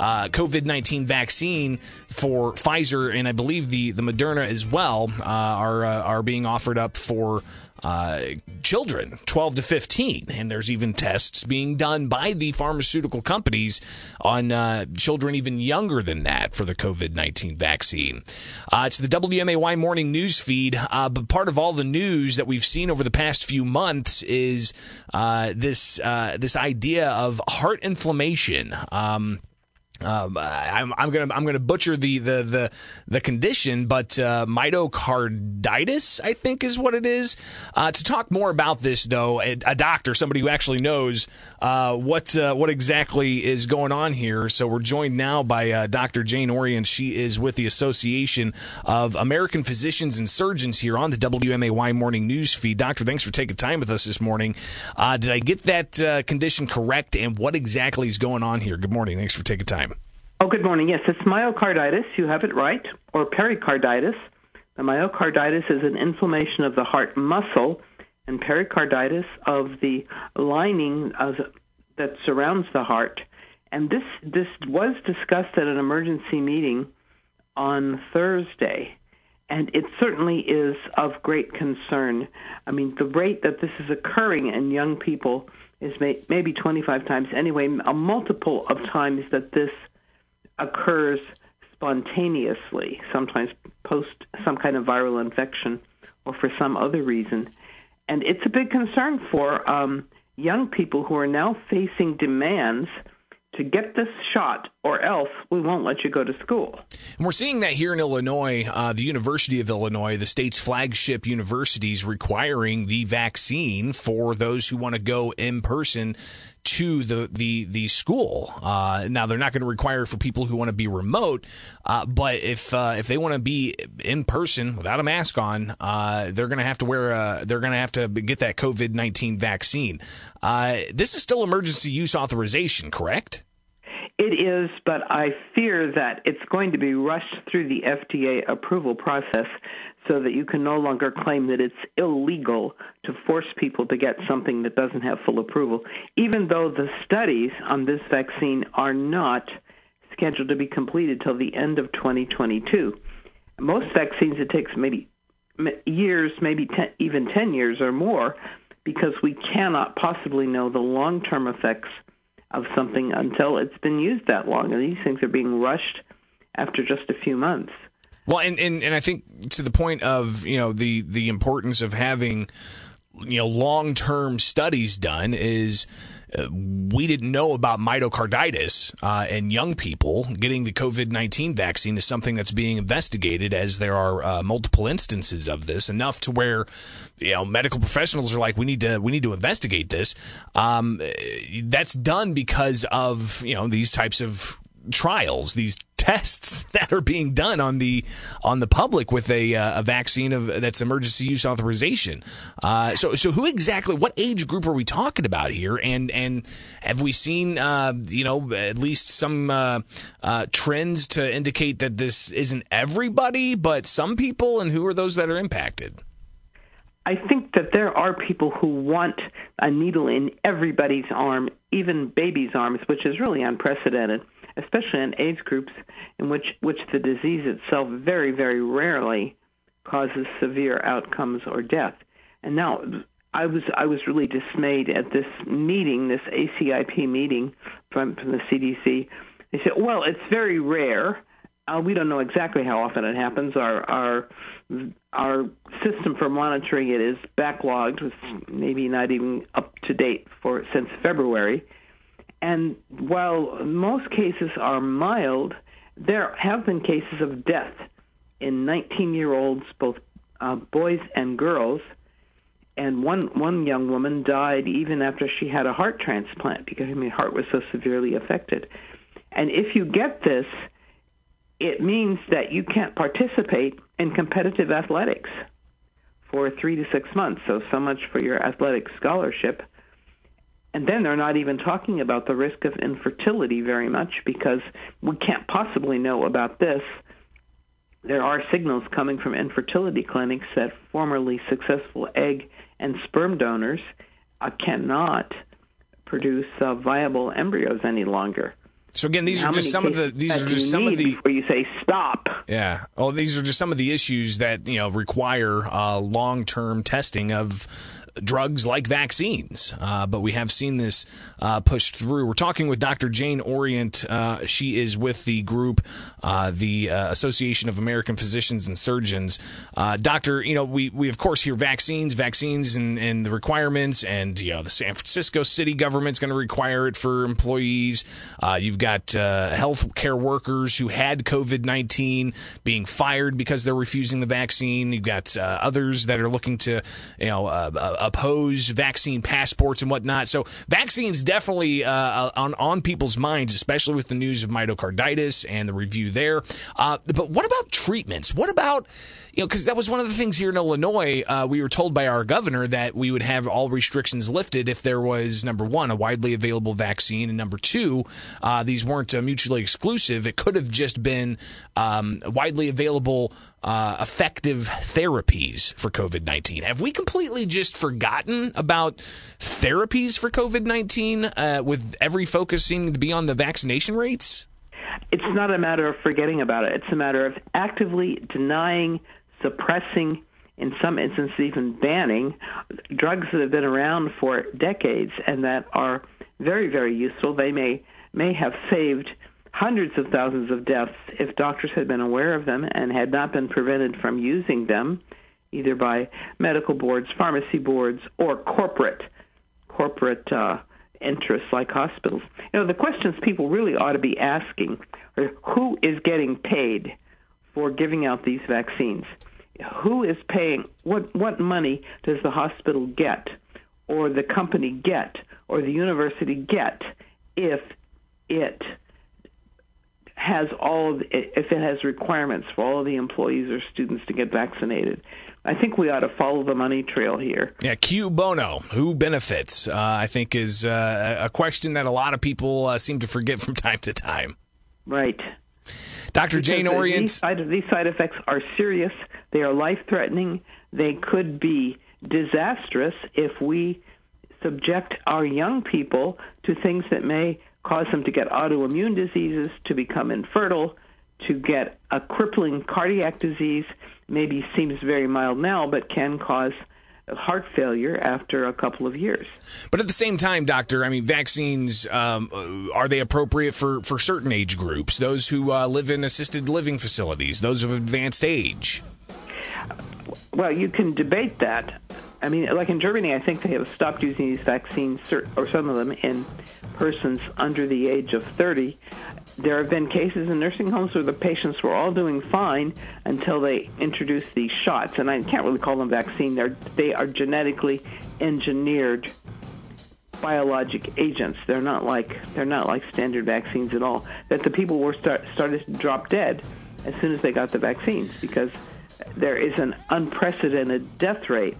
uh, COVID 19 vaccine for Pfizer and I believe the, the Moderna as well uh, are, uh, are being offered up for uh, children 12 to 15. And there's even tests being done by the pharmaceutical companies on uh, children even younger than that for the COVID 19 vaccine. Uh, it's the WMAY morning news feed. Uh, but part of all the news that we've seen over the past few months is uh, this, this idea of heart inflammation. Um, um, I'm, I'm, gonna I'm gonna butcher the the the, the condition, but uh, myocarditis I think is what it is. Uh, to talk more about this, though, a, a doctor, somebody who actually knows uh, what uh, what exactly is going on here. So we're joined now by uh, Dr. Jane Orient. She is with the Association of American Physicians and Surgeons here on the WMAY morning news feed. Doctor, thanks for taking time with us this morning. Uh, did I get that condition correct? And what exactly is going on here? Good morning. Thanks for taking time. Oh, good morning. Yes, it's myocarditis. You have it right, or pericarditis. The myocarditis is an inflammation of the heart muscle, and pericarditis of the lining of, that surrounds the heart. And this this was discussed at an emergency meeting on Thursday, and it certainly is of great concern. I mean, the rate that this is occurring in young people is may, maybe 25 times anyway, a multiple of times that this occurs spontaneously, sometimes post some kind of viral infection or for some other reason. And it's a big concern for um, young people who are now facing demands to get this shot, or else we won't let you go to school. And we're seeing that here in Illinois. Uh, the University of Illinois, the state's flagship universities, requiring the vaccine for those who want to go in person to the the the school. Uh, now they're not going to require it for people who want to be remote, uh, but if uh, if they want to be in person without a mask on, uh, they're going to have to wear a, they're going to have to get that COVID nineteen vaccine. Uh, this is still emergency use authorization, correct? It is, but I fear that it's going to be rushed through the FDA approval process so that you can no longer claim that it's illegal to force people to get something that doesn't have full approval, even though the studies on this vaccine are not scheduled to be completed till the end of 2022. Most vaccines, it takes maybe years, maybe ten, even 10 years or more, because we cannot possibly know the long-term effects of something until it's been used that long. And these things are being rushed after just a few months. Well, and, and, and I think to the point of, you know, the, the importance of having, you know, long term studies done is we didn't know about myocarditis uh, in young people. Getting the COVID 19 vaccine is something that's being investigated as there are uh, multiple instances of this, enough to where you know medical professionals are like, we need to we need to investigate this. Um, that's done because of you know these types of trials, these tests that are being done on the on the public with a, uh, a vaccine of that's emergency use authorization. Uh, so so who exactly what age group are we talking about here? And and have we seen uh, you know at least some uh, uh, trends to indicate that this isn't everybody, but some people, and who are those that are impacted? I think that there are people who want a needle in everybody's arm, even babies' arms, which is really unprecedented especially in age groups in which, which the disease itself very, very rarely causes severe outcomes or death. And now I was I was really dismayed at this meeting, this ACIP meeting from, from the CDC. They said, well, it's very rare. Uh, we don't know exactly how often it happens. Our our our system for monitoring it is backlogged, maybe not even up to date for since February. And while most cases are mild, there have been cases of death in 19-year-olds, both uh, boys and girls. And one one young woman died even after she had a heart transplant because I mean, heart was so severely affected. And if you get this, it means that you can't participate in competitive athletics for three to six months. So so much for your athletic scholarship. And then they're not even talking about the risk of infertility very much because we can't possibly know about this. There are signals coming from infertility clinics that formerly successful egg and sperm donors uh, cannot produce uh, viable embryos any longer. So again, these How are just some of the these are just some of the before you say stop. yeah. Oh, these are just some of the issues that you know require uh, long term testing of drugs like vaccines. Uh, but we have seen this uh, pushed through. We're talking with Dr. Jane Orient. Uh, she is with the group, uh, the uh, Association of American Physicians and Surgeons. Uh, doctor, you know, we, we of course hear vaccines, vaccines, and, and the requirements, and you know the San Francisco city government's going to require it for employees. you've got health care workers who had COVID nineteen being fired because they're refusing the vaccine. You've got others that are looking to, you know oppose vaccine passports and whatnot. So vaccines definitely uh, on on people's minds, especially with the news of myocarditis and the review there. Uh, but what about treatments? What about you know, because that was one of the things here in Illinois. Uh, we were told by our governor that we would have all restrictions lifted if there was number one a widely available vaccine, and number two, uh, these weren't uh, mutually exclusive. It could have just been um, widely available uh, effective therapies for COVID 19. Have we completely just forgotten about therapies for COVID 19 uh, with every focus seeming to be on the vaccination rates? It's not a matter of forgetting about it. It's a matter of actively denying, suppressing, in some instances even banning drugs that have been around for decades and that are very, very useful. They may may have saved hundreds of thousands of deaths if doctors had been aware of them and had not been prevented from using them, either by medical boards, pharmacy boards, or corporate corporate uh, interests like hospitals. You know, the questions people really ought to be asking are who is getting paid for giving out these vaccines? Who is paying? What what money does the hospital get, or the company get, or the university get if it has all of, if it has requirements for all of the employees or students to get vaccinated. I think we ought to follow the money trail here. Yeah, Cui bono, who benefits? Uh, I think is uh, a question that a lot of people uh, seem to forget from time to time. Right. Dr. Because Jane Orient. These side, these side effects are serious. They are life threatening. They could be disastrous if we subject our young people to things that may cause them to get autoimmune diseases, to become infertile, to get a crippling cardiac disease. Maybe seems very mild now, but can cause heart failure after a couple of years. But at the same time, doctor, I mean, vaccines um, are they appropriate for for certain age groups? Those who uh, live in assisted living facilities, those of advanced age. Well, you can debate that. I mean, like in Germany, I think they have stopped using these vaccines, or some of them, in persons under the age of 30. There have been cases in nursing homes where the patients were all doing fine until they introduced these shots, and I can't really call them vaccine. They're they are genetically engineered biologic agents. They're not like they're not like standard vaccines at all. That the people were start, started to drop dead as soon as they got the vaccines because there is an unprecedented death rate